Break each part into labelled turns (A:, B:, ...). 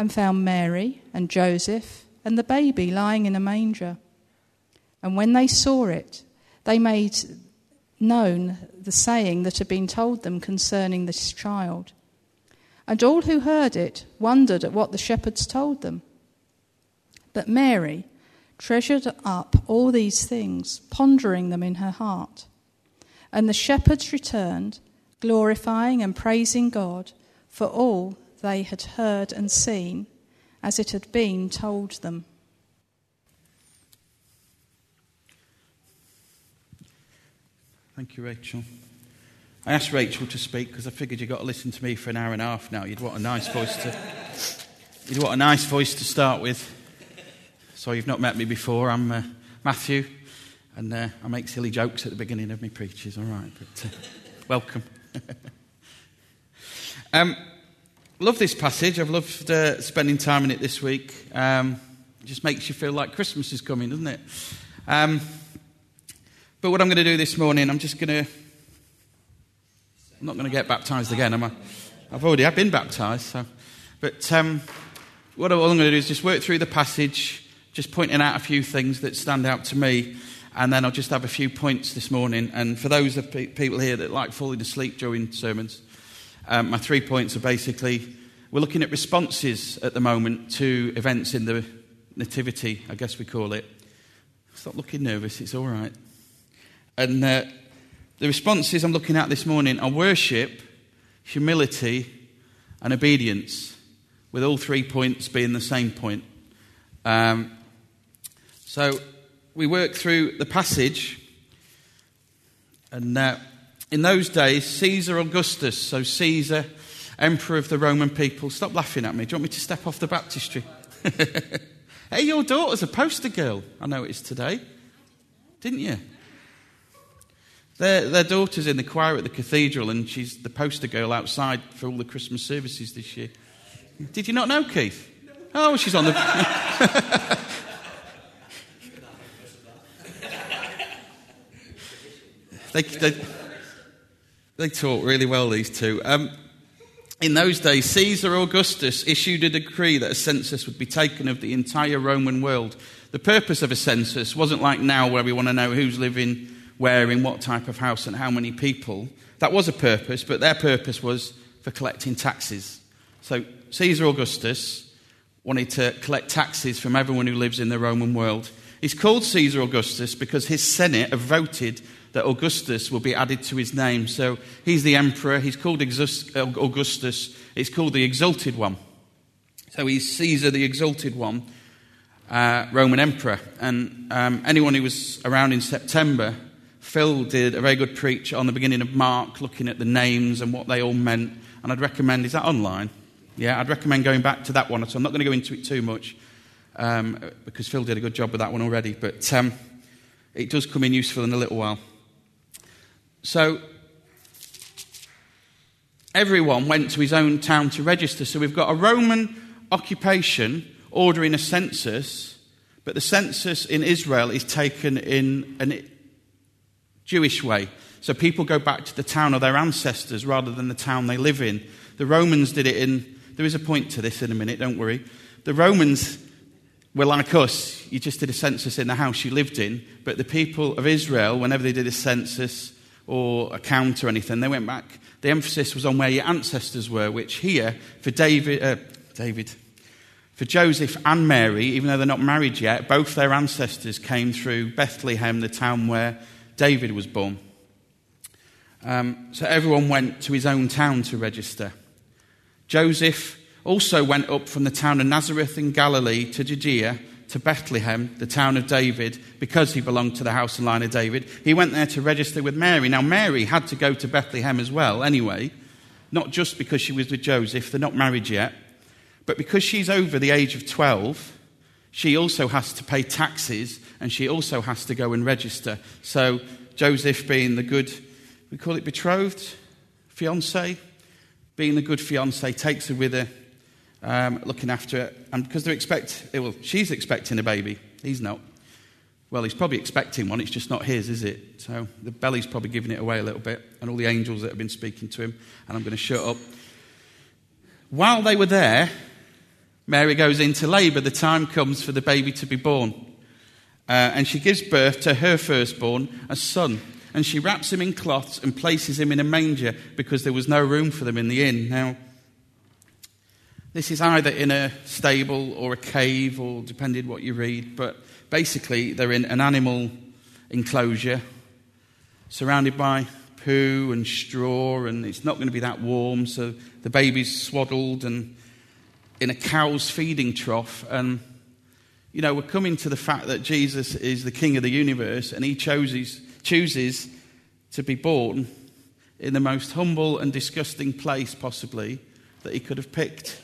A: and found Mary and Joseph and the baby lying in a manger. And when they saw it, they made known the saying that had been told them concerning this child. And all who heard it wondered at what the shepherds told them. But Mary treasured up all these things, pondering them in her heart. And the shepherds returned, glorifying and praising God for all they had heard and seen, as it had been told them.
B: Thank you, Rachel. I asked Rachel to speak because I figured you got to listen to me for an hour and a half now. You'd want a nice voice to. You'd want a nice voice to start with. So you've not met me before. I'm uh, Matthew, and uh, I make silly jokes at the beginning of my preaches. All right, but uh, welcome. um, love this passage. I've loved uh, spending time in it this week. Um, it just makes you feel like Christmas is coming, doesn't it? Um, but what I'm going to do this morning, I'm just going to. I'm not going to get baptized again, am I? I've already I've been baptized, so. But um, what I'm going to do is just work through the passage, just pointing out a few things that stand out to me, and then I'll just have a few points this morning. And for those of pe- people here that like falling asleep during sermons, um, my three points are basically we're looking at responses at the moment to events in the nativity, I guess we call it. Stop looking nervous, it's all right. And uh, the responses I'm looking at this morning are worship, humility, and obedience, with all three points being the same point. Um, so we work through the passage, and uh, in those days, Caesar Augustus, so Caesar, emperor of the Roman people, stop laughing at me. Do you want me to step off the baptistry? hey, your daughter's a poster girl. I know it is today. Didn't you? Their, their daughter's in the choir at the cathedral, and she's the poster girl outside for all the Christmas services this year. Did you not know, Keith? Oh, she's on the. they, they, they talk really well, these two. Um, in those days, Caesar Augustus issued a decree that a census would be taken of the entire Roman world. The purpose of a census wasn't like now, where we want to know who's living where, in what type of house, and how many people. That was a purpose, but their purpose was for collecting taxes. So Caesar Augustus wanted to collect taxes from everyone who lives in the Roman world. He's called Caesar Augustus because his Senate have voted that Augustus will be added to his name. So he's the emperor. He's called Augustus. It's called the Exalted One. So he's Caesar the Exalted One. uh, Roman emperor. And um, anyone who was around in September, Phil did a very good preach on the beginning of Mark, looking at the names and what they all meant. And I'd recommend, is that online? Yeah, I'd recommend going back to that one. So I'm not going to go into it too much um, because Phil did a good job with that one already. But um, it does come in useful in a little while. So everyone went to his own town to register. So we've got a Roman occupation ordering a census, but the census in Israel is taken in a Jewish way. So people go back to the town of their ancestors rather than the town they live in. The Romans did it in, there is a point to this in a minute, don't worry. The Romans were like us. You just did a census in the house you lived in, but the people of Israel, whenever they did a census or a count or anything, they went back the emphasis was on where your ancestors were, which here, for David, uh, David, for Joseph and Mary, even though they're not married yet, both their ancestors came through Bethlehem, the town where David was born. Um, so everyone went to his own town to register. Joseph also went up from the town of Nazareth in Galilee to Judea to Bethlehem, the town of David, because he belonged to the house and line of David. He went there to register with Mary. Now, Mary had to go to Bethlehem as well, anyway, not just because she was with Joseph, they're not married yet, but because she's over the age of 12, she also has to pay taxes and she also has to go and register. So, Joseph, being the good, we call it betrothed, fiance, being the good fiance, takes her with her um, looking after it. And because they're expect, well, she's expecting a baby. He's not. Well, he's probably expecting one. It's just not his, is it? So the belly's probably giving it away a little bit. And all the angels that have been speaking to him. And I'm going to shut up. While they were there, Mary goes into labour. The time comes for the baby to be born. Uh, and she gives birth to her firstborn, a son. And she wraps him in cloths and places him in a manger because there was no room for them in the inn. Now, this is either in a stable or a cave, or depending what you read, but basically they're in an animal enclosure surrounded by poo and straw, and it's not going to be that warm, so the baby's swaddled and in a cow's feeding trough. And, you know, we're coming to the fact that Jesus is the king of the universe, and he chooses, chooses to be born in the most humble and disgusting place, possibly, that he could have picked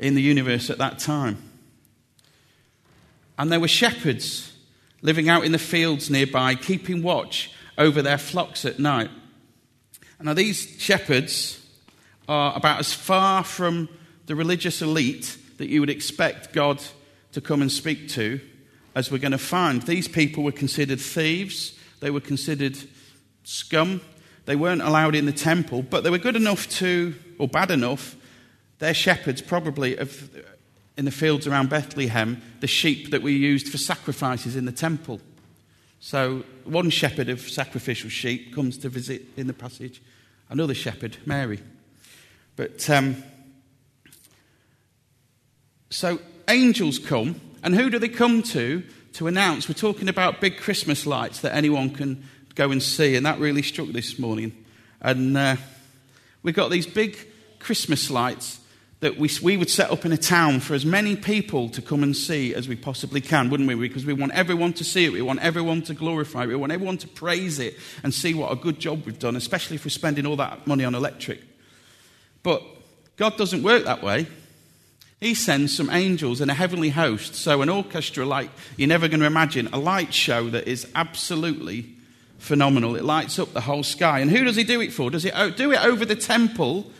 B: in the universe at that time. And there were shepherds living out in the fields nearby, keeping watch over their flocks at night. Now, these shepherds are about as far from the religious elite that you would expect God to come and speak to as we're going to find. These people were considered thieves, they were considered scum, they weren't allowed in the temple, but they were good enough to, or bad enough, they're shepherds, probably, of, in the fields around Bethlehem, the sheep that we used for sacrifices in the temple. So, one shepherd of sacrificial sheep comes to visit in the passage, another shepherd, Mary. But, um, so angels come, and who do they come to to announce? We're talking about big Christmas lights that anyone can go and see, and that really struck this morning. And uh, we've got these big Christmas lights that we, we would set up in a town for as many people to come and see as we possibly can, wouldn't we? Because we want everyone to see it. We want everyone to glorify it. We want everyone to praise it and see what a good job we've done, especially if we're spending all that money on electric. But God doesn't work that way. He sends some angels and a heavenly host. So, an orchestra like you're never going to imagine, a light show that is absolutely phenomenal. It lights up the whole sky. And who does he do it for? Does he do it over the temple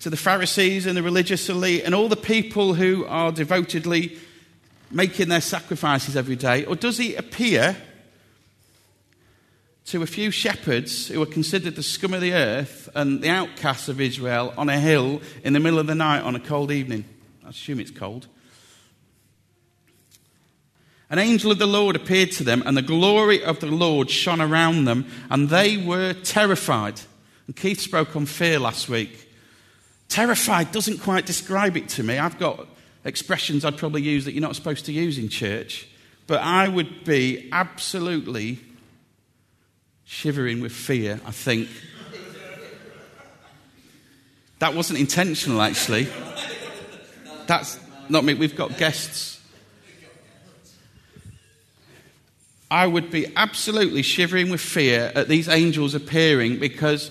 B: to the Pharisees and the religious elite and all the people who are devotedly making their sacrifices every day? Or does he appear to a few shepherds who are considered the scum of the earth and the outcasts of Israel on a hill in the middle of the night on a cold evening? I assume it's cold. An angel of the Lord appeared to them, and the glory of the Lord shone around them, and they were terrified. And Keith spoke on fear last week. Terrified doesn't quite describe it to me. I've got expressions I'd probably use that you're not supposed to use in church, but I would be absolutely shivering with fear, I think. That wasn't intentional, actually. That's not me. We've got guests. I would be absolutely shivering with fear at these angels appearing because,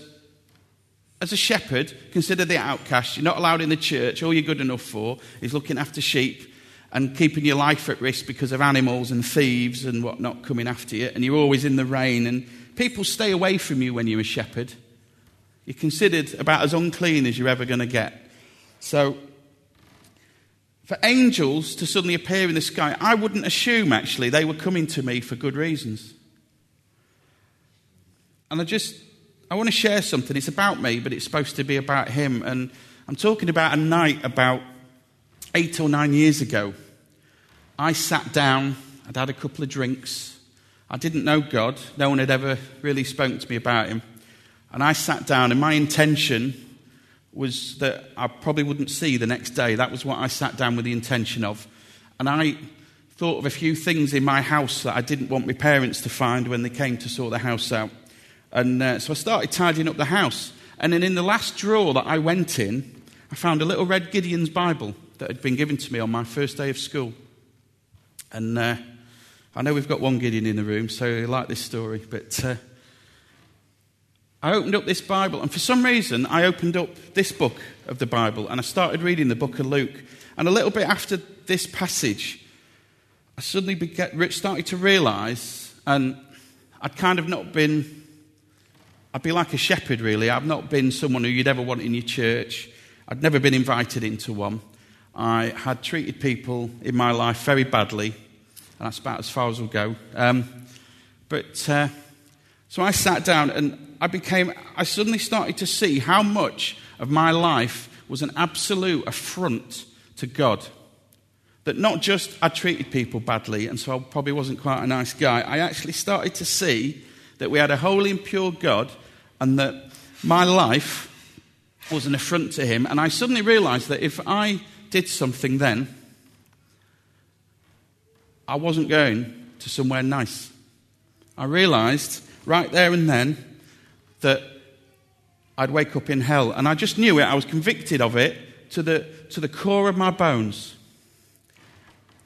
B: as a shepherd, consider the outcast. You're not allowed in the church. All you're good enough for is looking after sheep and keeping your life at risk because of animals and thieves and whatnot coming after you. And you're always in the rain. And people stay away from you when you're a shepherd. You're considered about as unclean as you're ever going to get. So, for angels to suddenly appear in the sky, I wouldn't assume actually they were coming to me for good reasons. And I just, I want to share something. It's about me, but it's supposed to be about him. And I'm talking about a night about eight or nine years ago. I sat down, I'd had a couple of drinks. I didn't know God, no one had ever really spoken to me about him. And I sat down, and my intention was that I probably wouldn't see the next day. That was what I sat down with the intention of. And I thought of a few things in my house that I didn't want my parents to find when they came to sort the house out. And uh, so I started tidying up the house. And then in the last drawer that I went in, I found a little red Gideon's Bible that had been given to me on my first day of school. And uh, I know we've got one Gideon in the room, so I like this story. But uh, I opened up this Bible, and for some reason, I opened up this book of the Bible and I started reading the book of Luke. And a little bit after this passage, I suddenly started to realize, and I'd kind of not been, I'd be like a shepherd really. I've not been someone who you'd ever want in your church. I'd never been invited into one. I had treated people in my life very badly, and that's about as far as I'll go. Um, but uh, so I sat down and I became, I suddenly started to see how much of my life was an absolute affront to God. That not just I treated people badly, and so I probably wasn't quite a nice guy. I actually started to see that we had a holy and pure God, and that my life was an affront to Him. And I suddenly realized that if I did something then, I wasn't going to somewhere nice. I realized right there and then that I'd wake up in hell. And I just knew it. I was convicted of it to the, to the core of my bones.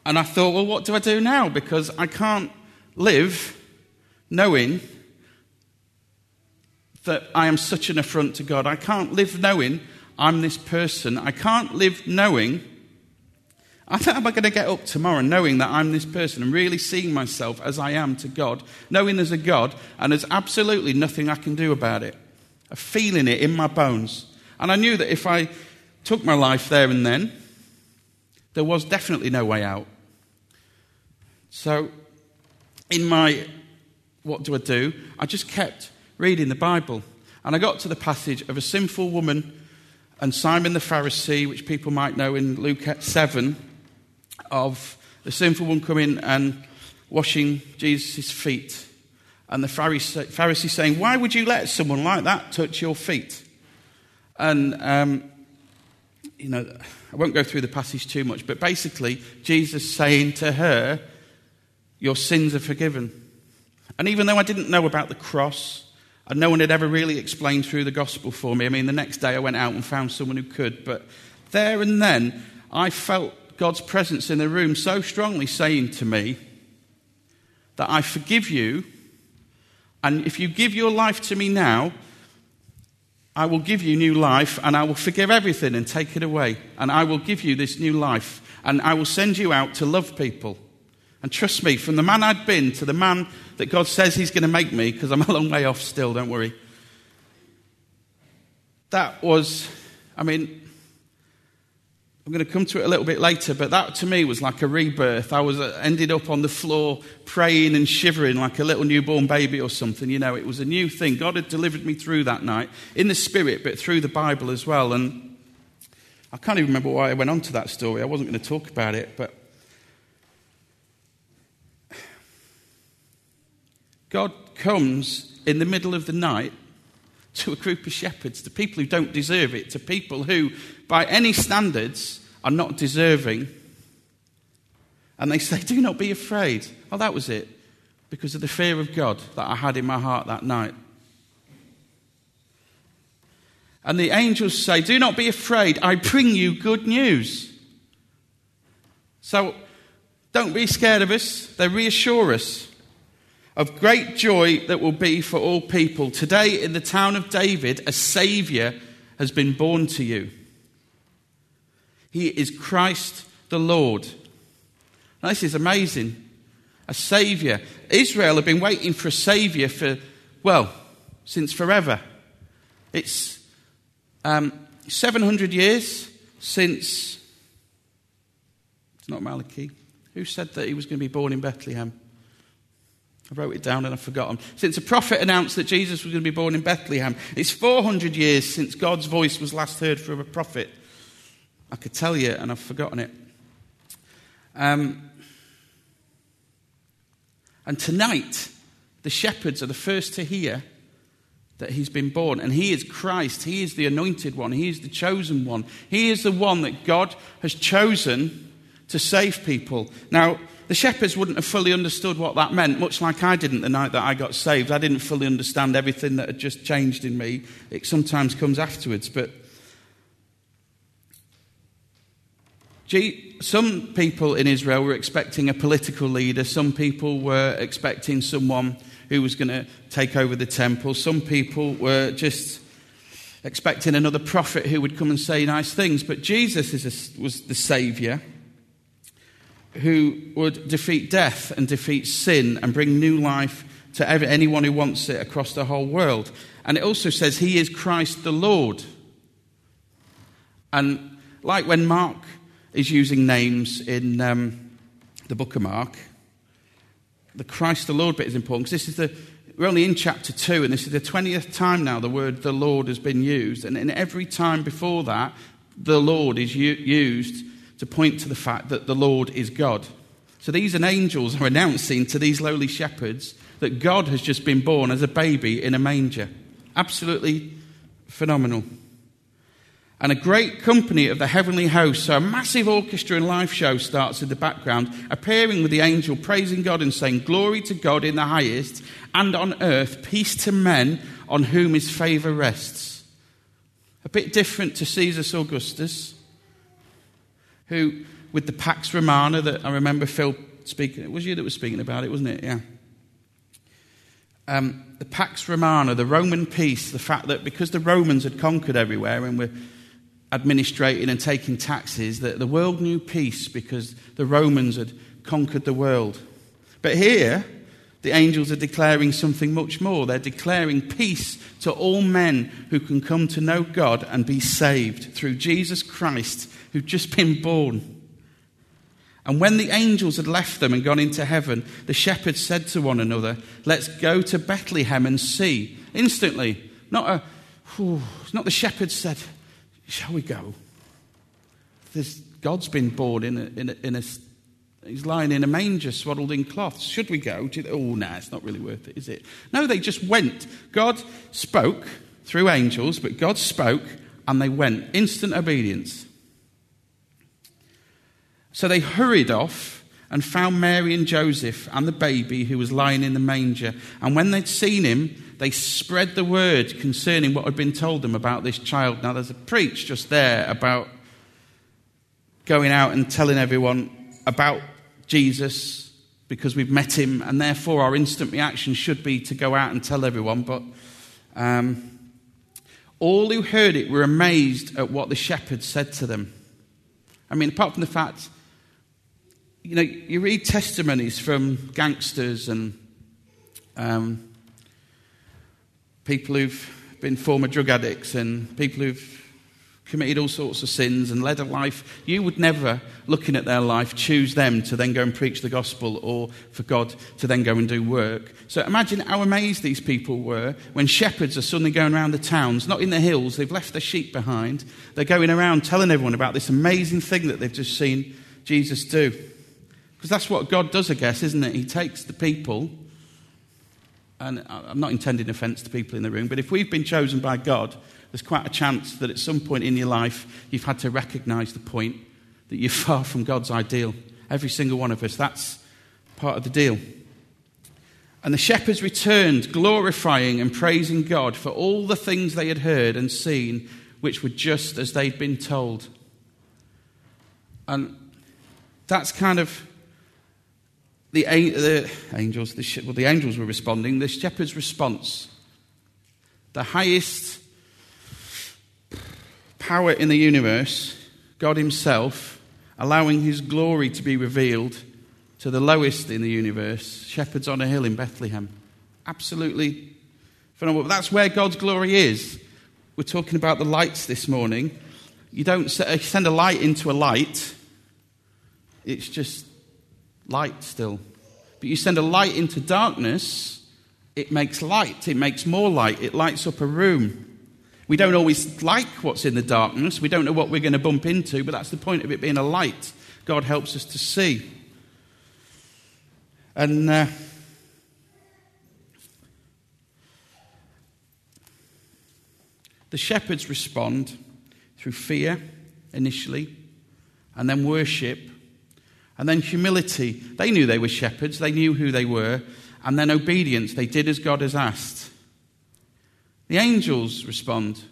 B: And I thought, well, what do I do now? Because I can't live knowing that I am such an affront to God. I can't live knowing I'm this person. I can't live knowing. How am I going to get up tomorrow knowing that I'm this person and really seeing myself as I am to God, knowing there's a God and there's absolutely nothing I can do about it? I'm feeling it in my bones. And I knew that if I took my life there and then, there was definitely no way out. So, in my what do I do? I just kept reading the Bible. And I got to the passage of a sinful woman and Simon the Pharisee, which people might know in Luke 7, of the sinful one coming and washing Jesus' feet. And the Pharisee, Pharisee saying, Why would you let someone like that touch your feet? And, um, you know, I won't go through the passage too much, but basically, Jesus saying to her, Your sins are forgiven. And even though I didn't know about the cross, and no one had ever really explained through the gospel for me, I mean, the next day I went out and found someone who could, but there and then I felt God's presence in the room so strongly saying to me that I forgive you, and if you give your life to me now, I will give you new life, and I will forgive everything and take it away, and I will give you this new life, and I will send you out to love people. And trust me, from the man I'd been to the man that God says He's going to make me, because I'm a long way off still, don't worry. That was, I mean, I'm going to come to it a little bit later, but that to me was like a rebirth. I was uh, ended up on the floor praying and shivering like a little newborn baby or something. You know, it was a new thing. God had delivered me through that night in the spirit, but through the Bible as well. And I can't even remember why I went on to that story. I wasn't going to talk about it, but God comes in the middle of the night to a group of shepherds, to people who don't deserve it, to people who, by any standards, are not deserving. And they say, Do not be afraid. Oh, that was it. Because of the fear of God that I had in my heart that night. And the angels say, Do not be afraid. I bring you good news. So don't be scared of us. They reassure us. Of great joy that will be for all people. Today, in the town of David, a Saviour has been born to you. He is Christ the Lord. Now, this is amazing. A Saviour. Israel have been waiting for a Saviour for, well, since forever. It's um, 700 years since. It's not Malachi. Who said that he was going to be born in Bethlehem? I wrote it down and I've forgotten. Since a prophet announced that Jesus was going to be born in Bethlehem, it's 400 years since God's voice was last heard from a prophet. I could tell you and I've forgotten it. Um, and tonight, the shepherds are the first to hear that he's been born. And he is Christ. He is the anointed one. He is the chosen one. He is the one that God has chosen to save people. Now, the shepherds wouldn't have fully understood what that meant, much like I didn't the night that I got saved. I didn't fully understand everything that had just changed in me. It sometimes comes afterwards. But gee some people in Israel were expecting a political leader, some people were expecting someone who was going to take over the temple, some people were just expecting another prophet who would come and say nice things. But Jesus a, was the Saviour who would defeat death and defeat sin and bring new life to every, anyone who wants it across the whole world. And it also says he is Christ the Lord. And like when Mark is using names in um, the book of Mark, the Christ the Lord bit is important because this is the we're only in chapter 2 and this is the 20th time now the word the Lord has been used and in every time before that the Lord is u- used to point to the fact that the Lord is God. So these angels are announcing to these lowly shepherds that God has just been born as a baby in a manger. Absolutely phenomenal. And a great company of the heavenly host, so a massive orchestra and live show starts in the background, appearing with the angel, praising God and saying, Glory to God in the highest, and on earth, peace to men on whom his favour rests. A bit different to Caesar Augustus, who, with the Pax Romana that I remember Phil speaking, it was you that was speaking about it, wasn't it? Yeah. Um, the Pax Romana, the Roman peace, the fact that because the Romans had conquered everywhere and were administrating and taking taxes, that the world knew peace because the Romans had conquered the world. But here, the angels are declaring something much more. They're declaring peace to all men who can come to know God and be saved through Jesus Christ, who'd just been born. And when the angels had left them and gone into heaven, the shepherds said to one another, Let's go to Bethlehem and see. Instantly, not a, whew, not the shepherds said, Shall we go? There's, God's been born in a, in a, in a He's lying in a manger swaddled in cloths. Should we go? oh, no, nah, it's not really worth it, is it? No, they just went. God spoke through angels, but God spoke and they went. Instant obedience. So they hurried off and found Mary and Joseph and the baby who was lying in the manger. And when they'd seen him, they spread the word concerning what had been told them about this child. Now, there's a preach just there about going out and telling everyone about Jesus because we've met him, and therefore our instant reaction should be to go out and tell everyone. But um, all who heard it were amazed at what the shepherd said to them. I mean, apart from the fact, you know, you read testimonies from gangsters and um, people who've been former drug addicts and people who've committed all sorts of sins and led a life, you would never, looking at their life, choose them to then go and preach the gospel or for God to then go and do work. So imagine how amazed these people were when shepherds are suddenly going around the towns, not in the hills, they've left their sheep behind. They're going around telling everyone about this amazing thing that they've just seen Jesus do. Because that's what God does, I guess, isn't it? He takes the people and I'm not intending offense to people in the room, but if we've been chosen by God, there's quite a chance that at some point in your life you've had to recognize the point that you're far from God's ideal. Every single one of us, that's part of the deal. And the shepherds returned, glorifying and praising God for all the things they had heard and seen, which were just as they'd been told. And that's kind of the, the angels, the, well, the angels were responding, the shepherd's response. The highest power in the universe, God Himself, allowing His glory to be revealed to the lowest in the universe, shepherds on a hill in Bethlehem. Absolutely phenomenal. That's where God's glory is. We're talking about the lights this morning. You don't send a light into a light, it's just light still. But you send a light into darkness, it makes light. It makes more light. It lights up a room. We don't always like what's in the darkness. We don't know what we're going to bump into, but that's the point of it being a light. God helps us to see. And uh, the shepherds respond through fear initially, and then worship, and then humility. They knew they were shepherds, they knew who they were, and then obedience. They did as God has asked. The angels respond.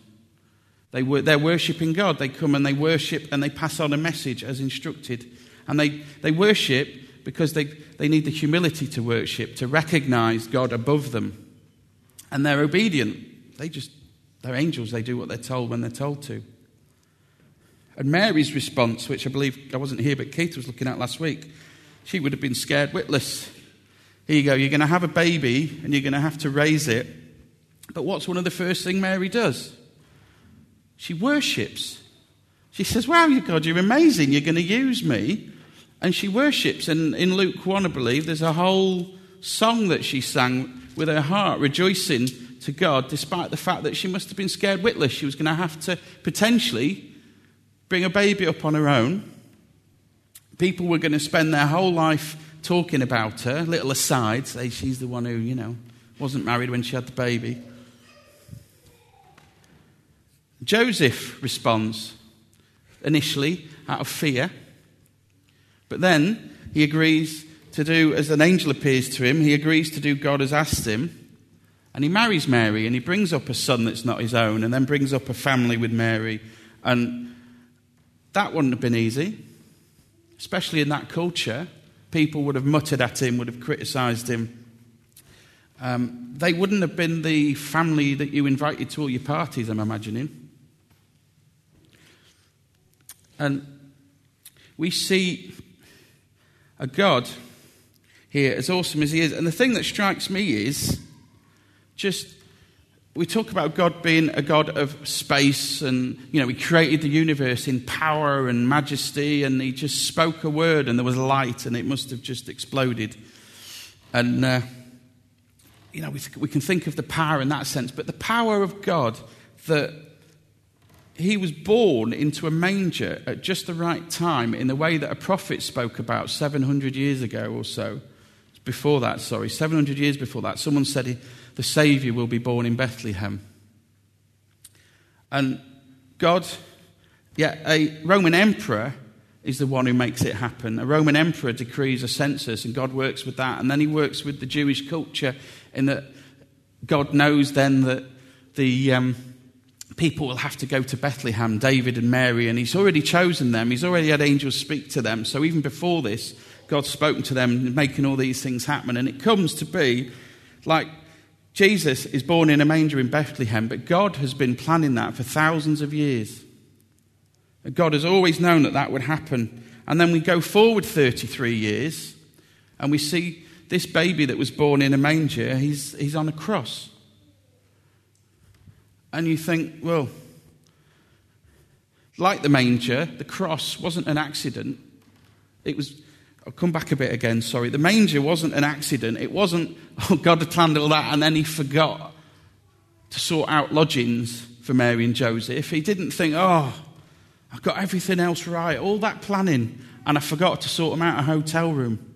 B: They were, they're worshipping God. They come and they worship and they pass on a message as instructed. And they, they worship because they, they need the humility to worship, to recognize God above them. And they're obedient. They just, they're angels. They do what they're told when they're told to. And Mary's response, which I believe I wasn't here, but Keith was looking at last week, she would have been scared witless. Here you go, you're going to have a baby and you're going to have to raise it. But what's one of the first things Mary does? She worships. She says, Wow, you God, you're amazing. You're going to use me. And she worships. And in Luke 1, I believe, there's a whole song that she sang with her heart, rejoicing to God, despite the fact that she must have been scared witless. She was going to have to potentially bring a baby up on her own. People were going to spend their whole life talking about her, little aside, say she's the one who, you know, wasn't married when she had the baby. Joseph responds initially out of fear, but then he agrees to do as an angel appears to him, he agrees to do God has asked him. And he marries Mary and he brings up a son that's not his own and then brings up a family with Mary. And that wouldn't have been easy, especially in that culture. People would have muttered at him, would have criticized him. Um, they wouldn't have been the family that you invited to all your parties, I'm imagining. And we see a God here, as awesome as He is. And the thing that strikes me is just we talk about God being a God of space, and you know, He created the universe in power and majesty, and He just spoke a word, and there was light, and it must have just exploded. And uh, you know, we, we can think of the power in that sense, but the power of God that he was born into a manger at just the right time in the way that a prophet spoke about 700 years ago or so. Before that, sorry, 700 years before that, someone said he, the Saviour will be born in Bethlehem. And God, yeah, a Roman emperor is the one who makes it happen. A Roman emperor decrees a census, and God works with that. And then he works with the Jewish culture in that God knows then that the. Um, people will have to go to Bethlehem, David and Mary, and he's already chosen them. He's already had angels speak to them. So even before this, God's spoken to them, making all these things happen. And it comes to be like Jesus is born in a manger in Bethlehem, but God has been planning that for thousands of years. God has always known that that would happen. And then we go forward 33 years, and we see this baby that was born in a manger, he's, he's on a cross. And you think, well, like the manger, the cross wasn't an accident. It was, I'll come back a bit again, sorry. The manger wasn't an accident. It wasn't, oh, God had planned all that and then he forgot to sort out lodgings for Mary and Joseph. He didn't think, oh, I've got everything else right, all that planning, and I forgot to sort them out a hotel room.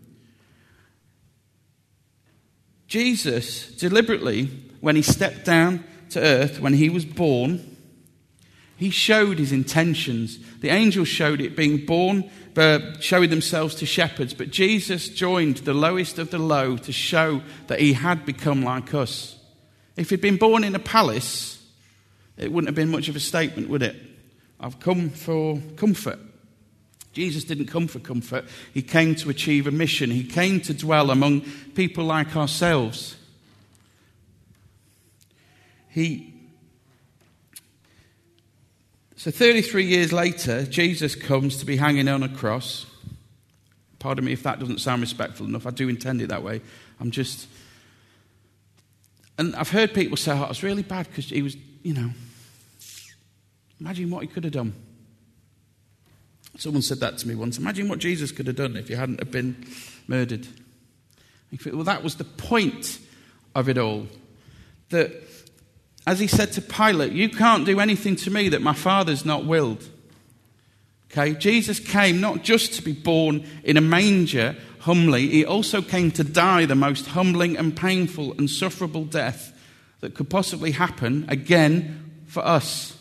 B: Jesus deliberately, when he stepped down to earth when he was born, he showed his intentions. The angels showed it being born, uh, showing themselves to shepherds, but Jesus joined the lowest of the low to show that he had become like us. If he'd been born in a palace, it wouldn't have been much of a statement, would it? I've come for comfort. Jesus didn't come for comfort, he came to achieve a mission. He came to dwell among people like ourselves. He so 33 years later, Jesus comes to be hanging on a cross. Pardon me if that doesn't sound respectful enough. I do intend it that way. I'm just. And I've heard people say, oh, it was really bad because he was, you know, imagine what he could have done. Someone said that to me once. Imagine what Jesus could have done if he hadn't have been murdered. Well, that was the point of it all. That, as he said to Pilate, you can't do anything to me that my Father's not willed. Okay? Jesus came not just to be born in a manger humbly, he also came to die the most humbling and painful and sufferable death that could possibly happen again for us.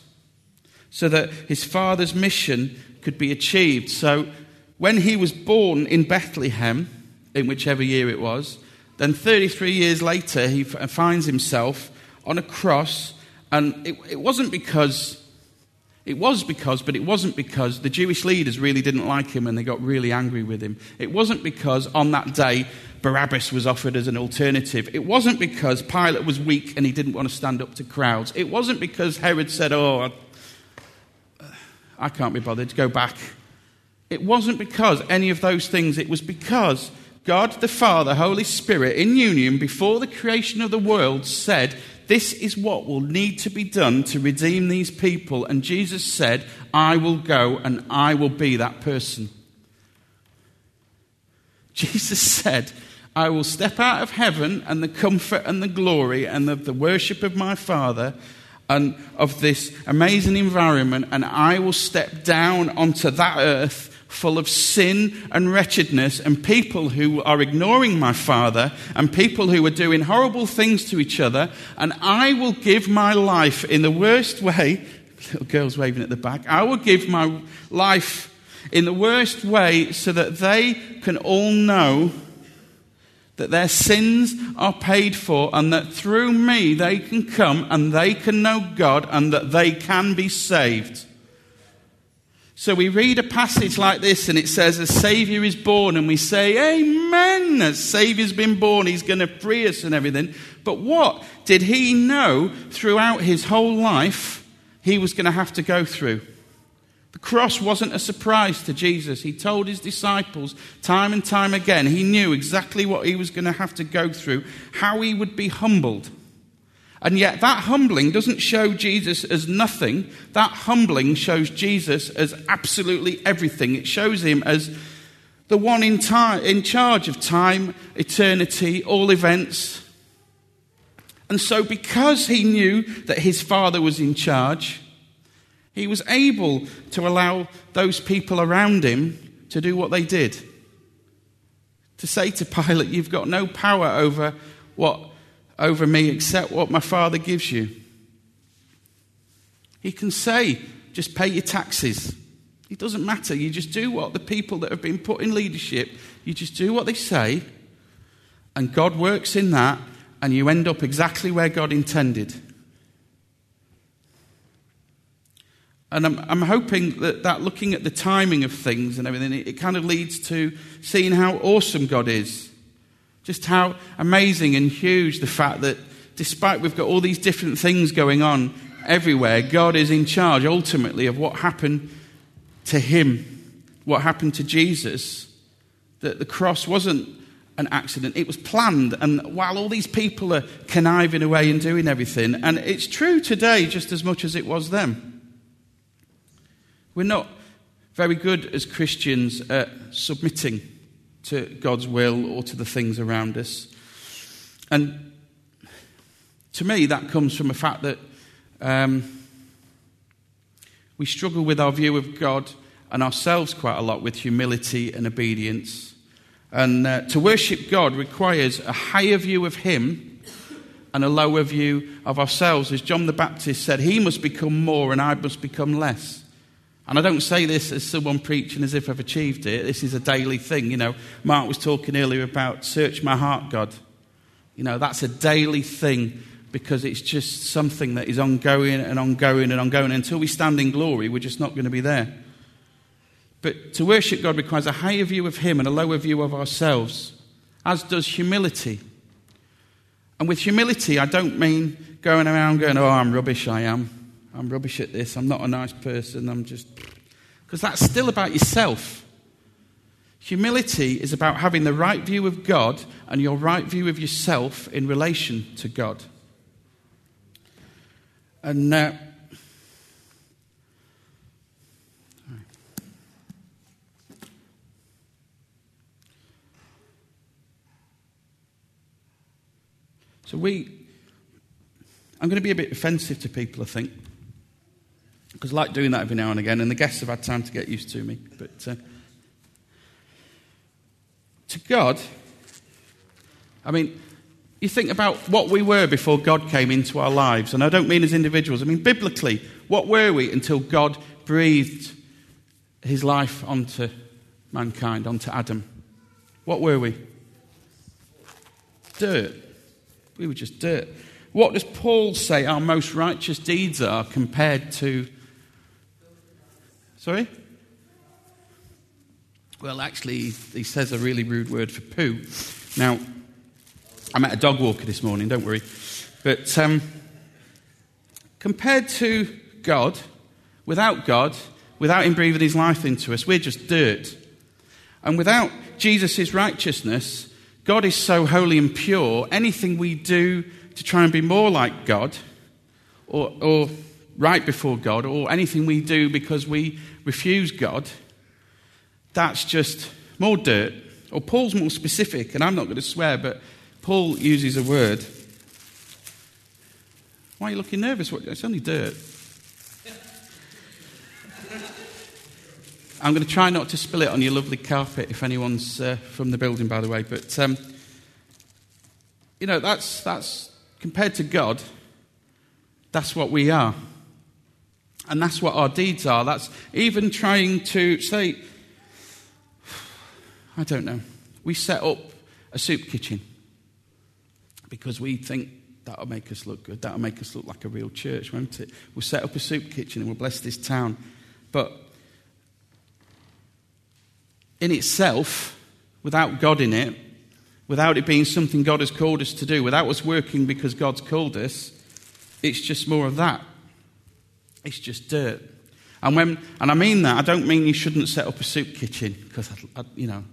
B: So that his Father's mission could be achieved. So when he was born in Bethlehem, in whichever year it was, then 33 years later he finds himself on a cross. And it, it wasn't because, it was because, but it wasn't because the Jewish leaders really didn't like him and they got really angry with him. It wasn't because on that day Barabbas was offered as an alternative. It wasn't because Pilate was weak and he didn't want to stand up to crowds. It wasn't because Herod said, Oh, I can't be bothered to go back. It wasn't because any of those things, it was because God the Father, Holy Spirit, in union before the creation of the world, said, This is what will need to be done to redeem these people. And Jesus said, I will go and I will be that person. Jesus said, I will step out of heaven and the comfort and the glory and the, the worship of my Father and of this amazing environment, and I will step down onto that earth full of sin and wretchedness, and people who are ignoring my Father, and people who are doing horrible things to each other, and I will give my life in the worst way. Little girl's waving at the back. I will give my life in the worst way so that they can all know that their sins are paid for, and that through me they can come and they can know God and that they can be saved. So we read a passage like this and it says, A Savior is born, and we say, Amen. A Savior's been born, He's going to free us and everything. But what did He know throughout His whole life He was going to have to go through? The cross wasn't a surprise to Jesus. He told his disciples time and time again, he knew exactly what he was going to have to go through, how he would be humbled. And yet, that humbling doesn't show Jesus as nothing. That humbling shows Jesus as absolutely everything. It shows him as the one in, time, in charge of time, eternity, all events. And so, because he knew that his Father was in charge, he was able to allow those people around him to do what they did. To say to Pilate, You've got no power over what over me except what my father gives you. He can say, just pay your taxes. It doesn't matter. You just do what the people that have been put in leadership, you just do what they say, and God works in that, and you end up exactly where God intended. And I'm, I'm hoping that, that looking at the timing of things and everything, it, it kind of leads to seeing how awesome God is. Just how amazing and huge the fact that despite we've got all these different things going on everywhere, God is in charge ultimately of what happened to him, what happened to Jesus. That the cross wasn't an accident, it was planned. And while all these people are conniving away and doing everything, and it's true today just as much as it was then. We're not very good as Christians at submitting to God's will or to the things around us. And to me, that comes from the fact that um, we struggle with our view of God and ourselves quite a lot with humility and obedience. And uh, to worship God requires a higher view of Him and a lower view of ourselves. As John the Baptist said, He must become more and I must become less. And I don't say this as someone preaching as if I've achieved it. This is a daily thing. You know, Mark was talking earlier about search my heart, God. You know, that's a daily thing because it's just something that is ongoing and ongoing and ongoing. Until we stand in glory, we're just not going to be there. But to worship God requires a higher view of Him and a lower view of ourselves, as does humility. And with humility, I don't mean going around going, oh, I'm rubbish, I am. I'm rubbish at this. I'm not a nice person. I'm just. Because that's still about yourself. Humility is about having the right view of God and your right view of yourself in relation to God. And uh, so we, I'm going to be a bit offensive to people, I think, because I like doing that every now and again, and the guests have had time to get used to me. But uh, to God, I mean, you think about what we were before God came into our lives, and I don't mean as individuals, I mean biblically, what were we until God breathed his life onto mankind, onto Adam? What were we? Dirt. We were just dirt. What does Paul say our most righteous deeds are compared to. Sorry? Well, actually, he says a really rude word for poo. Now, I met a dog walker this morning, don't worry. But um, compared to God, without God, without Him breathing His life into us, we're just dirt. And without Jesus' righteousness, God is so holy and pure, anything we do to try and be more like God, or, or right before God, or anything we do because we refuse God, that's just more dirt. Or Paul's more specific, and I'm not going to swear, but Paul uses a word. Why are you looking nervous? It's only dirt. I'm going to try not to spill it on your lovely carpet if anyone's uh, from the building, by the way. But, um, you know, that's, that's compared to God, that's what we are. And that's what our deeds are. That's even trying to say, I don't know, we set up a soup kitchen because we think that'll make us look good. That'll make us look like a real church, won't it? We'll set up a soup kitchen and we'll bless this town. But in itself, without God in it, without it being something God has called us to do, without us working because God's called us, it's just more of that. It's just dirt. And when, and I mean that, I don't mean you shouldn't set up a soup kitchen because, you know,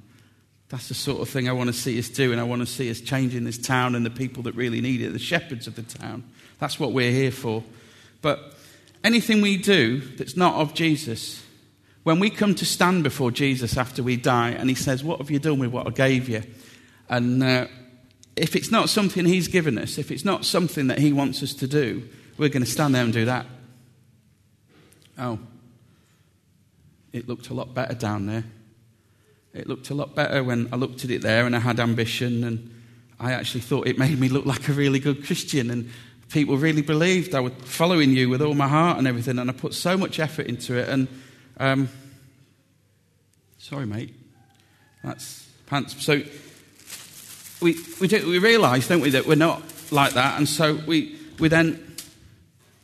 B: that's the sort of thing I want to see us do, and I want to see us changing this town and the people that really need it, the shepherds of the town. That's what we're here for. But anything we do that's not of Jesus, when we come to stand before Jesus after we die, and he says, What have you done with what I gave you? And uh, if it's not something he's given us, if it's not something that he wants us to do, we're going to stand there and do that. Oh, it looked a lot better down there. It looked a lot better when I looked at it there and I had ambition and I actually thought it made me look like a really good Christian and people really believed I was following you with all my heart and everything and I put so much effort into it and um, sorry mate. That's pants. So we, we, do, we realise don't we that we're not like that and so we, we then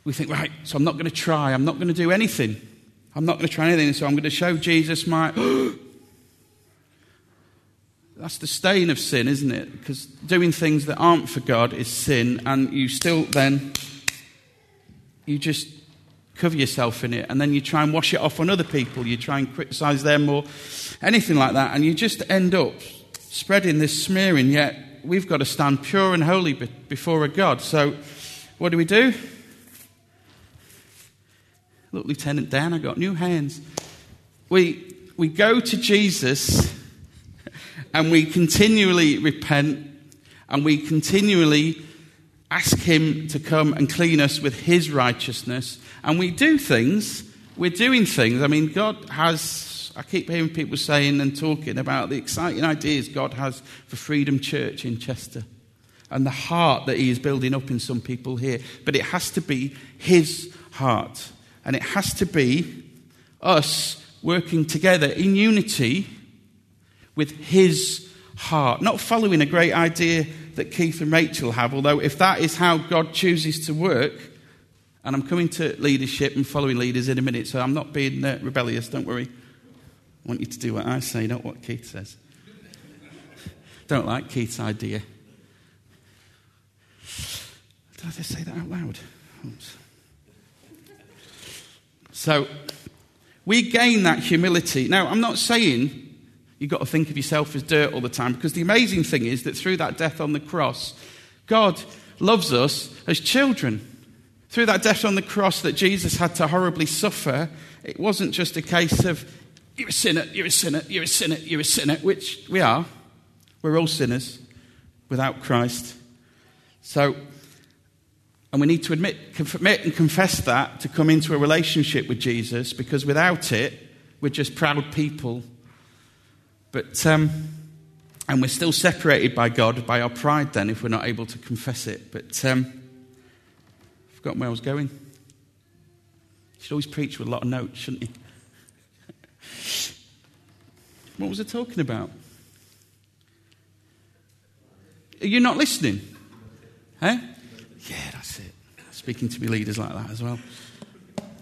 B: we think right so I'm not going to try I'm not going to do anything I'm not going to try anything so I'm going to show Jesus my That's the stain of sin, isn't it? Because doing things that aren't for God is sin, and you still then, you just cover yourself in it, and then you try and wash it off on other people. You try and criticize them or anything like that, and you just end up spreading this smearing, yet we've got to stand pure and holy before a God. So, what do we do? Look, Lieutenant Dan, I got new hands. We, we go to Jesus and we continually repent and we continually ask Him to come and clean us with His righteousness. And we do things, we're doing things. I mean, God has, I keep hearing people saying and talking about the exciting ideas God has for Freedom Church in Chester and the heart that He is building up in some people here. But it has to be His heart. And it has to be us working together in unity with his heart, not following a great idea that Keith and Rachel have, although if that is how God chooses to work, and I'm coming to leadership and following leaders in a minute, so I'm not being uh, rebellious, don't worry. I want you to do what I say, not what Keith says. Don't like Keith's idea. Did I just say that out loud? Oops. So, we gain that humility. Now, I'm not saying you've got to think of yourself as dirt all the time, because the amazing thing is that through that death on the cross, God loves us as children. Through that death on the cross that Jesus had to horribly suffer, it wasn't just a case of, you're a sinner, you're a sinner, you're a sinner, you're a sinner, which we are. We're all sinners without Christ. So, and we need to admit, admit and confess that to come into a relationship with Jesus, because without it, we're just proud people. But, um, and we're still separated by God by our pride then if we're not able to confess it. But, um, I've forgotten where I was going. You should always preach with a lot of notes, shouldn't you? what was I talking about? Are you not listening? Huh? Yeah. Speaking to me leaders like that as well.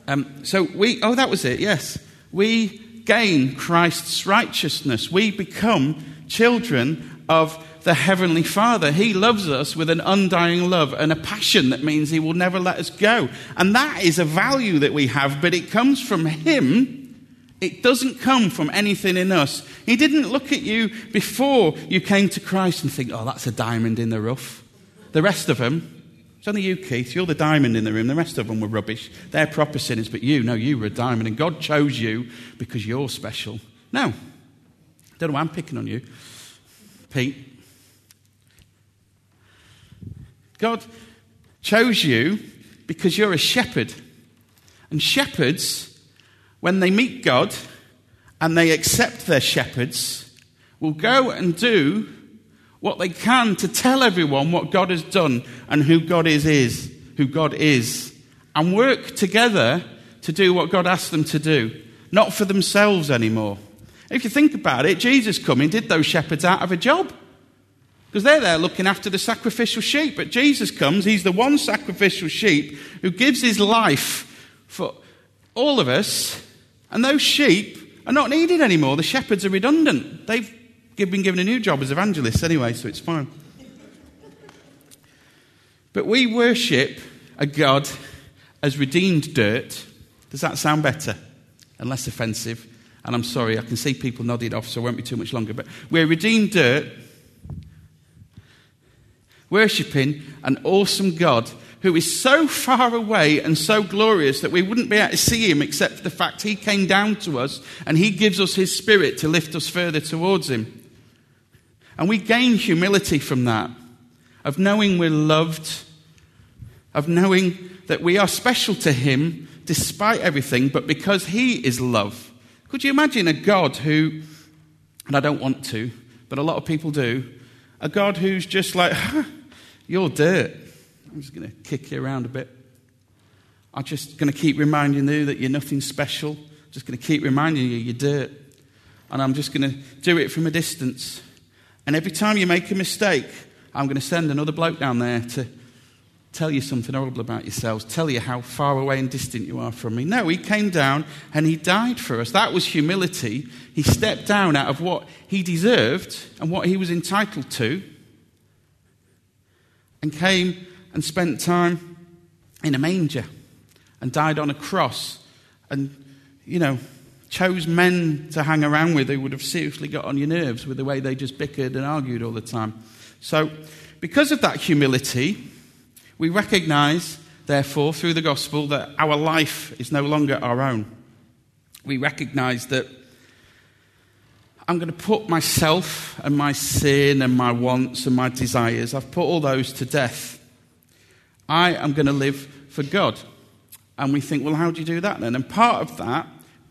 B: Um, so we, oh, that was it, yes. We gain Christ's righteousness. We become children of the Heavenly Father. He loves us with an undying love and a passion that means He will never let us go. And that is a value that we have, but it comes from Him. It doesn't come from anything in us. He didn't look at you before you came to Christ and think, oh, that's a diamond in the rough. The rest of them, it's only you, Keith. You're the diamond in the room. The rest of them were rubbish. They're proper sinners, but you, no, you were a diamond. And God chose you because you're special. No. Don't know why I'm picking on you, Pete. God chose you because you're a shepherd. And shepherds, when they meet God and they accept their shepherds, will go and do what they can to tell everyone what God has done and who God is, is who God is, and work together to do what God asked them to do, not for themselves anymore. If you think about it, Jesus coming did those shepherds out of a job. Because they're there looking after the sacrificial sheep. But Jesus comes, he's the one sacrificial sheep who gives his life for all of us. And those sheep are not needed anymore. The shepherds are redundant. They've been given a new job as evangelists anyway, so it's fine. But we worship a God as redeemed dirt. Does that sound better and less offensive? And I'm sorry, I can see people nodding off, so it won't be too much longer. But we're redeemed dirt, worshipping an awesome God who is so far away and so glorious that we wouldn't be able to see him except for the fact he came down to us and he gives us his spirit to lift us further towards him. And we gain humility from that, of knowing we're loved, of knowing that we are special to him despite everything, but because he is love. Could you imagine a God who, and I don't want to, but a lot of people do, a God who's just like, huh, you're dirt. I'm just going to kick you around a bit. I'm just going to keep reminding you that you're nothing special. I'm just going to keep reminding you you're dirt. And I'm just going to do it from a distance. And every time you make a mistake, I'm going to send another bloke down there to tell you something horrible about yourselves, tell you how far away and distant you are from me. No, he came down and he died for us. That was humility. He stepped down out of what he deserved and what he was entitled to and came and spent time in a manger and died on a cross and, you know, chose men to hang around with who would have seriously got on your nerves with the way they just bickered and argued all the time. So, because of that humility, we recognize, therefore, through the gospel, that our life is no longer our own. We recognize that I'm going to put myself and my sin and my wants and my desires, I've put all those to death. I am going to live for God. And we think, well, how do you do that then? And part of that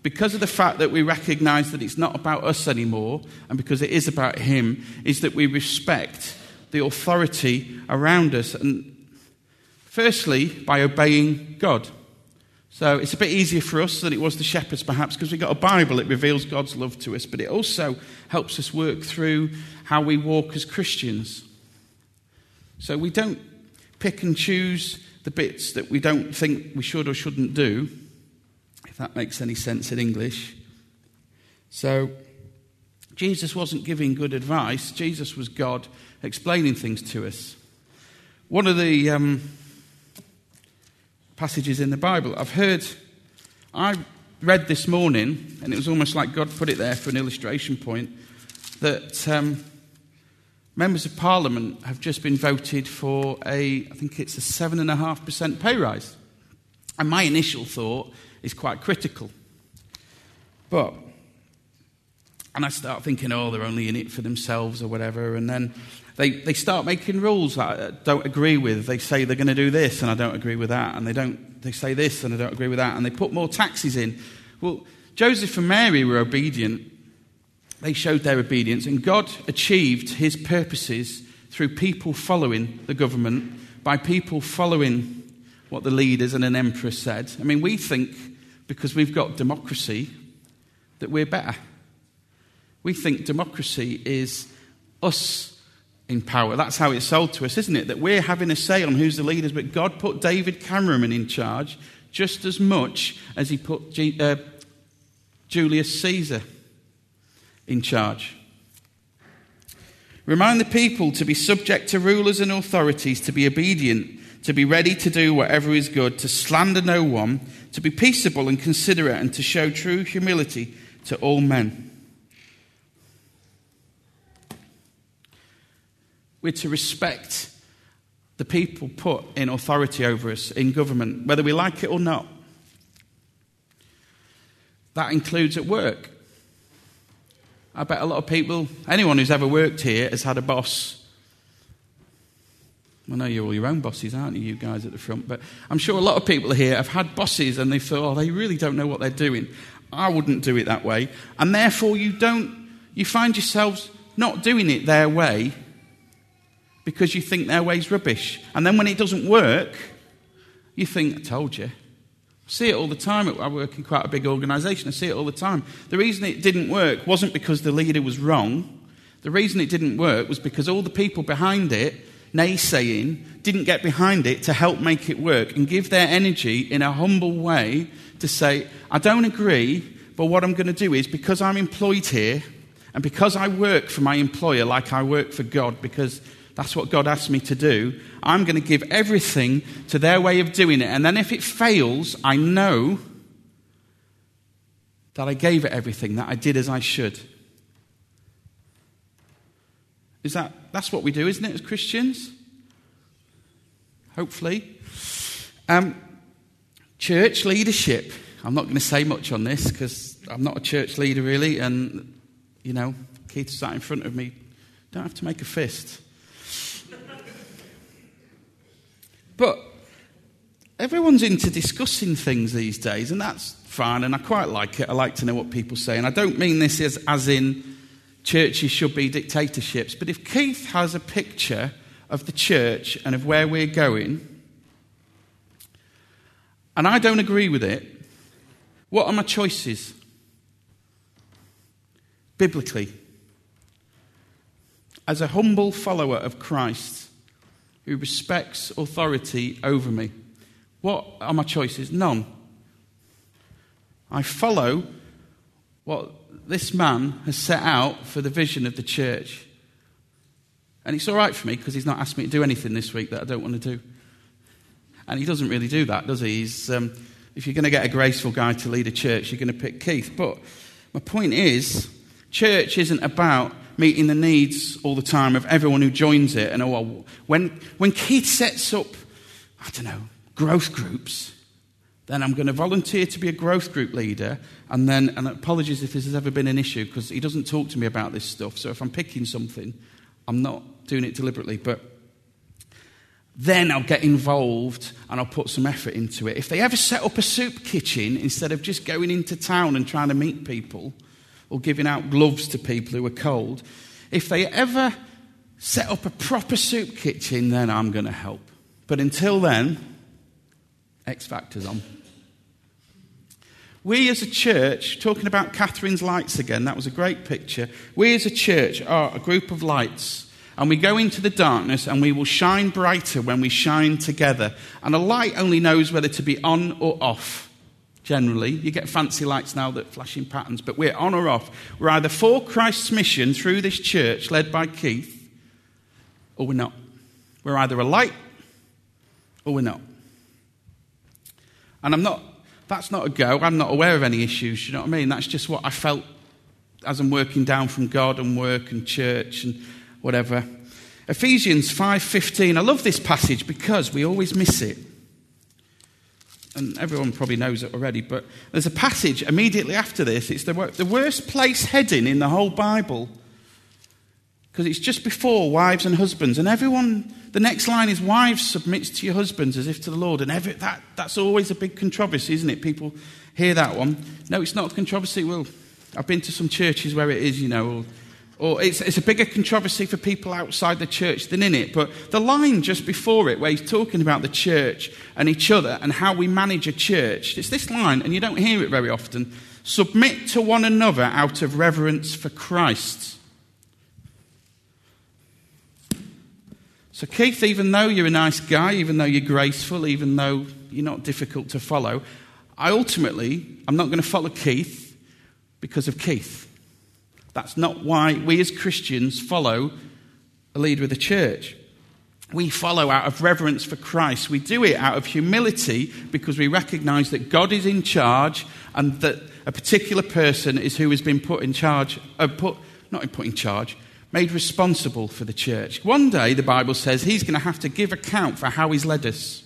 B: because of the fact that we recognize that it's not about us anymore, and because it is about Him, is that we respect the authority around us. And firstly, by obeying God. So it's a bit easier for us than it was the shepherds, perhaps, because we've got a Bible, it reveals God's love to us, but it also helps us work through how we walk as Christians. So we don't pick and choose the bits that we don't think we should or shouldn't do if that makes any sense in English. So, Jesus wasn't giving good advice, Jesus was God explaining things to us. One of the um, passages in the Bible I've heard, I read this morning, and it was almost like God put it there for an illustration point, that um, members of Parliament have just been voted for a, I think it's a 7.5% pay rise. And my initial thought is quite critical. But, and I start thinking, oh, they're only in it for themselves or whatever. And then they, they start making rules that I don't agree with. They say they're going to do this and I don't agree with that. And they, don't, they say this and I don't agree with that. And they put more taxes in. Well, Joseph and Mary were obedient. They showed their obedience. And God achieved his purposes through people following the government, by people following what the leaders and an emperor said. I mean, we think because we've got democracy that we're better. We think democracy is us in power. That's how it's sold to us, isn't it? That we're having a say on who's the leaders, but God put David Cameron in charge just as much as he put G- uh, Julius Caesar in charge. Remind the people to be subject to rulers and authorities, to be obedient, to be ready to do whatever is good, to slander no one, to be peaceable and considerate, and to show true humility to all men. We're to respect the people put in authority over us in government, whether we like it or not. That includes at work. I bet a lot of people, anyone who's ever worked here, has had a boss. I know you're all your own bosses, aren't you, you guys at the front? But I'm sure a lot of people here have had bosses and they thought, oh, they really don't know what they're doing. I wouldn't do it that way. And therefore, you don't, you find yourselves not doing it their way because you think their way's rubbish. And then when it doesn't work, you think, I told you. I see it all the time. I work in quite a big organisation. I see it all the time. The reason it didn't work wasn't because the leader was wrong. The reason it didn't work was because all the people behind it, naysaying, didn't get behind it to help make it work and give their energy in a humble way to say, I don't agree, but what I'm going to do is because I'm employed here and because I work for my employer like I work for God, because that's what God asked me to do. I'm going to give everything to their way of doing it. And then if it fails, I know that I gave it everything, that I did as I should. Is that that's what we do, isn't it, as Christians? Hopefully. Um, church leadership. I'm not going to say much on this because I'm not a church leader really, and you know, Keith sat in front of me. Don't have to make a fist. But everyone's into discussing things these days, and that's fine, and I quite like it. I like to know what people say. And I don't mean this as, as in churches should be dictatorships, but if Keith has a picture of the church and of where we're going, and I don't agree with it, what are my choices? Biblically, as a humble follower of Christ, who respects authority over me. What are my choices? None. I follow what this man has set out for the vision of the church. And it's all right for me because he's not asked me to do anything this week that I don't want to do. And he doesn't really do that, does he? He's, um, if you're going to get a graceful guy to lead a church, you're going to pick Keith. But my point is, church isn't about meeting the needs all the time of everyone who joins it. And oh, when, when Keith sets up, I don't know, growth groups, then I'm going to volunteer to be a growth group leader. And then, and apologies if this has ever been an issue, because he doesn't talk to me about this stuff. So if I'm picking something, I'm not doing it deliberately. But then I'll get involved and I'll put some effort into it. If they ever set up a soup kitchen instead of just going into town and trying to meet people, or giving out gloves to people who are cold, if they ever set up a proper soup kitchen, then I'm going to help. But until then, X Factor's on. We as a church, talking about Catherine's lights again, that was a great picture. We as a church are a group of lights, and we go into the darkness and we will shine brighter when we shine together. And a light only knows whether to be on or off. generally. You get fancy lights now that flash in patterns, but we're on or off. We're either for Christ's mission through this church led by Keith, or we're not. We're either a light or we're not. And I'm not, that's not a go. I'm not aware of any issues, you know what I mean? That's just what I felt as I'm working down from God and work and church and whatever. Ephesians 5:15. I love this passage because we always miss it. And everyone probably knows it already, but there's a passage immediately after this. It's the, the worst place heading in the whole Bible because it's just before wives and husbands. And everyone, the next line is wives submits to your husbands as if to the Lord. And every, that, that's always a big controversy, isn't it? People hear that one. No, it's not a controversy. Well, I've been to some churches where it is, you know, or, or it's, it's a bigger controversy for people outside the church than in it. But the line just before it, where he's talking about the church and each other and how we manage a church, it's this line, and you don't hear it very often submit to one another out of reverence for Christ. So, Keith, even though you're a nice guy, even though you're graceful, even though you're not difficult to follow, I ultimately, I'm not going to follow Keith because of Keith. That's not why we as Christians follow a leader of the church. We follow out of reverence for Christ. We do it out of humility because we recognize that God is in charge and that a particular person is who has been put in charge, uh, put, not in put in charge, made responsible for the church. One day, the Bible says, he's going to have to give account for how he's led us.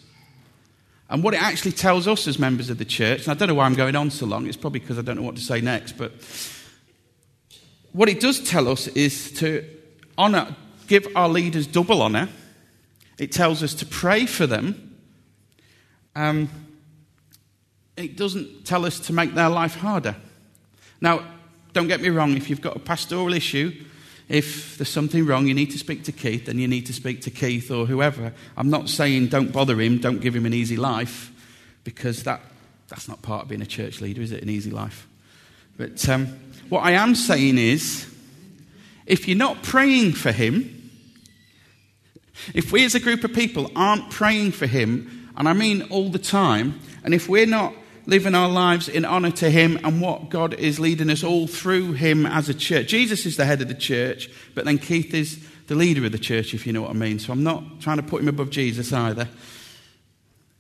B: And what it actually tells us as members of the church, and I don't know why I'm going on so long, it's probably because I don't know what to say next, but what it does tell us is to honour, give our leaders double honour. It tells us to pray for them. Um, it doesn't tell us to make their life harder. Now, don't get me wrong, if you've got a pastoral issue, if there's something wrong, you need to speak to Keith, then you need to speak to Keith or whoever. I'm not saying don't bother him, don't give him an easy life, because that, that's not part of being a church leader, is it? An easy life. But um, what I am saying is, if you're not praying for him, if we as a group of people aren't praying for him, and I mean all the time, and if we're not living our lives in honor to Him and what God is leading us all through Him as a church. Jesus is the head of the church, but then Keith is the leader of the church, if you know what I mean. So I'm not trying to put him above Jesus either.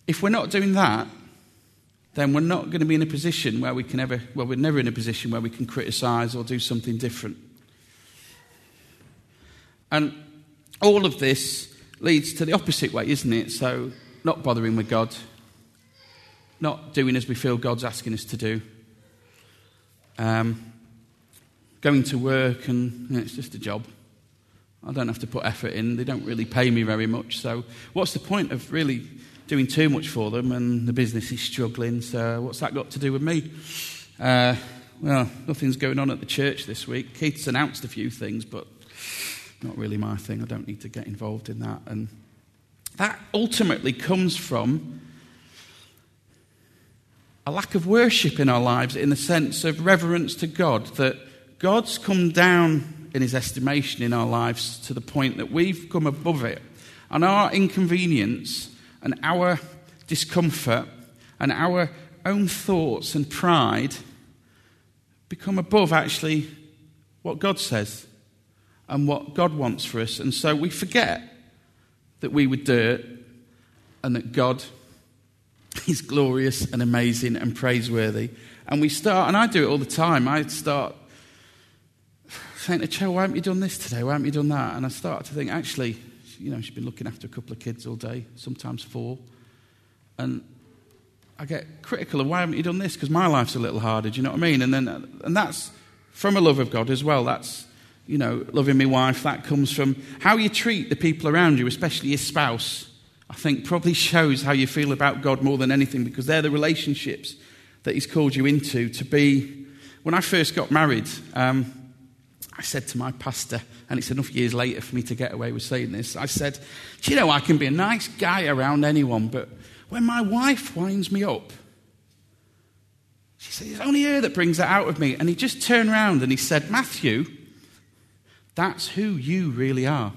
B: If we're not doing that, then we're not going to be in a position where we can ever, well, we're never in a position where we can criticize or do something different. And all of this leads to the opposite way, isn't it? So, not bothering with God, not doing as we feel God's asking us to do. Um, going to work and you know, it's just a job. I don't have to put effort in. They don't really pay me very much. So, what's the point of really doing too much for them and the business is struggling? So, what's that got to do with me? Uh, well, nothing's going on at the church this week. Keith's announced a few things, but not really my thing. I don't need to get involved in that. And that ultimately comes from a lack of worship in our lives in the sense of reverence to God, that God's come down in his estimation in our lives to the point that we've come above it. And our inconvenience and our discomfort and our own thoughts and pride become above actually what God says and what God wants for us. And so we forget that we were dirt and that God He's glorious and amazing and praiseworthy. And we start, and I do it all the time, I start saying to Cho, why haven't you done this today? Why haven't you done that? And I start to think, actually, you know, she's been looking after a couple of kids all day, sometimes four. And I get critical of why haven't you done this? Because my life's a little harder, do you know what I mean? And then, and that's from a love of God as well. That's, you know, loving my wife. That comes from how you treat the people around you, especially your spouse. I think probably shows how you feel about God more than anything because they're the relationships that He's called you into to be. When I first got married, um, I said to my pastor, and it's enough years later for me to get away with saying this, I said, Do you know, I can be a nice guy around anyone, but when my wife winds me up, she says, It's only her that brings that out of me. And he just turned around and he said, Matthew, that's who you really are.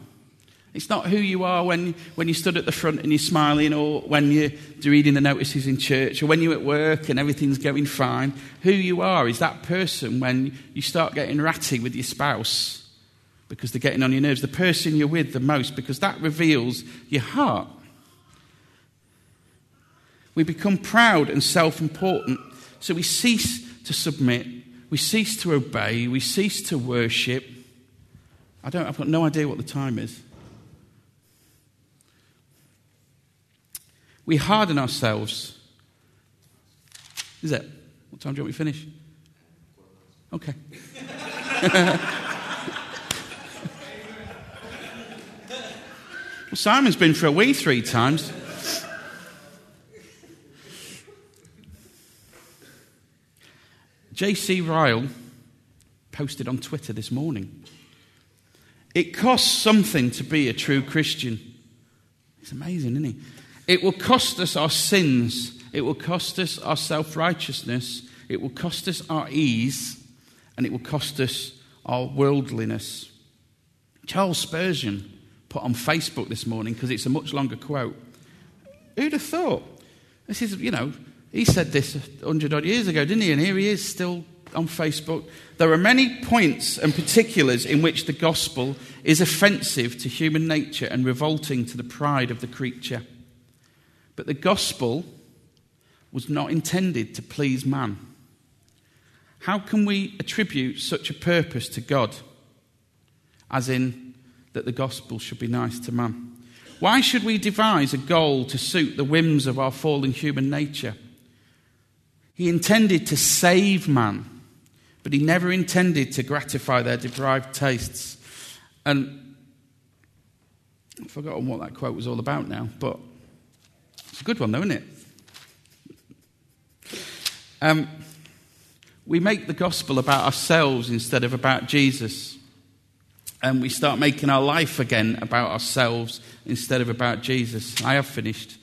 B: It's not who you are when, when you stood at the front and you're smiling, or when you're reading the notices in church, or when you're at work and everything's going fine. Who you are is that person when you start getting ratty with your spouse because they're getting on your nerves, the person you're with the most, because that reveals your heart. We become proud and self important, so we cease to submit, we cease to obey, we cease to worship. I don't, I've got no idea what the time is. We harden ourselves. Is it? What time do you want me to finish? Okay. well, Simon's been for a wee three times. J.C. Ryle posted on Twitter this morning. It costs something to be a true Christian. It's amazing, isn't it? It will cost us our sins. It will cost us our self righteousness. It will cost us our ease. And it will cost us our worldliness. Charles Spurgeon put on Facebook this morning, because it's a much longer quote. Who'd have thought? This is, you know, he said this 100 odd years ago, didn't he? And here he is still on Facebook. There are many points and particulars in which the gospel is offensive to human nature and revolting to the pride of the creature. But the gospel was not intended to please man. How can we attribute such a purpose to God? As in, that the gospel should be nice to man. Why should we devise a goal to suit the whims of our fallen human nature? He intended to save man, but he never intended to gratify their deprived tastes. And I've forgotten what that quote was all about now, but it's a good one, though, isn't it? Um, we make the gospel about ourselves instead of about Jesus. And we start making our life again about ourselves instead of about Jesus. I have finished.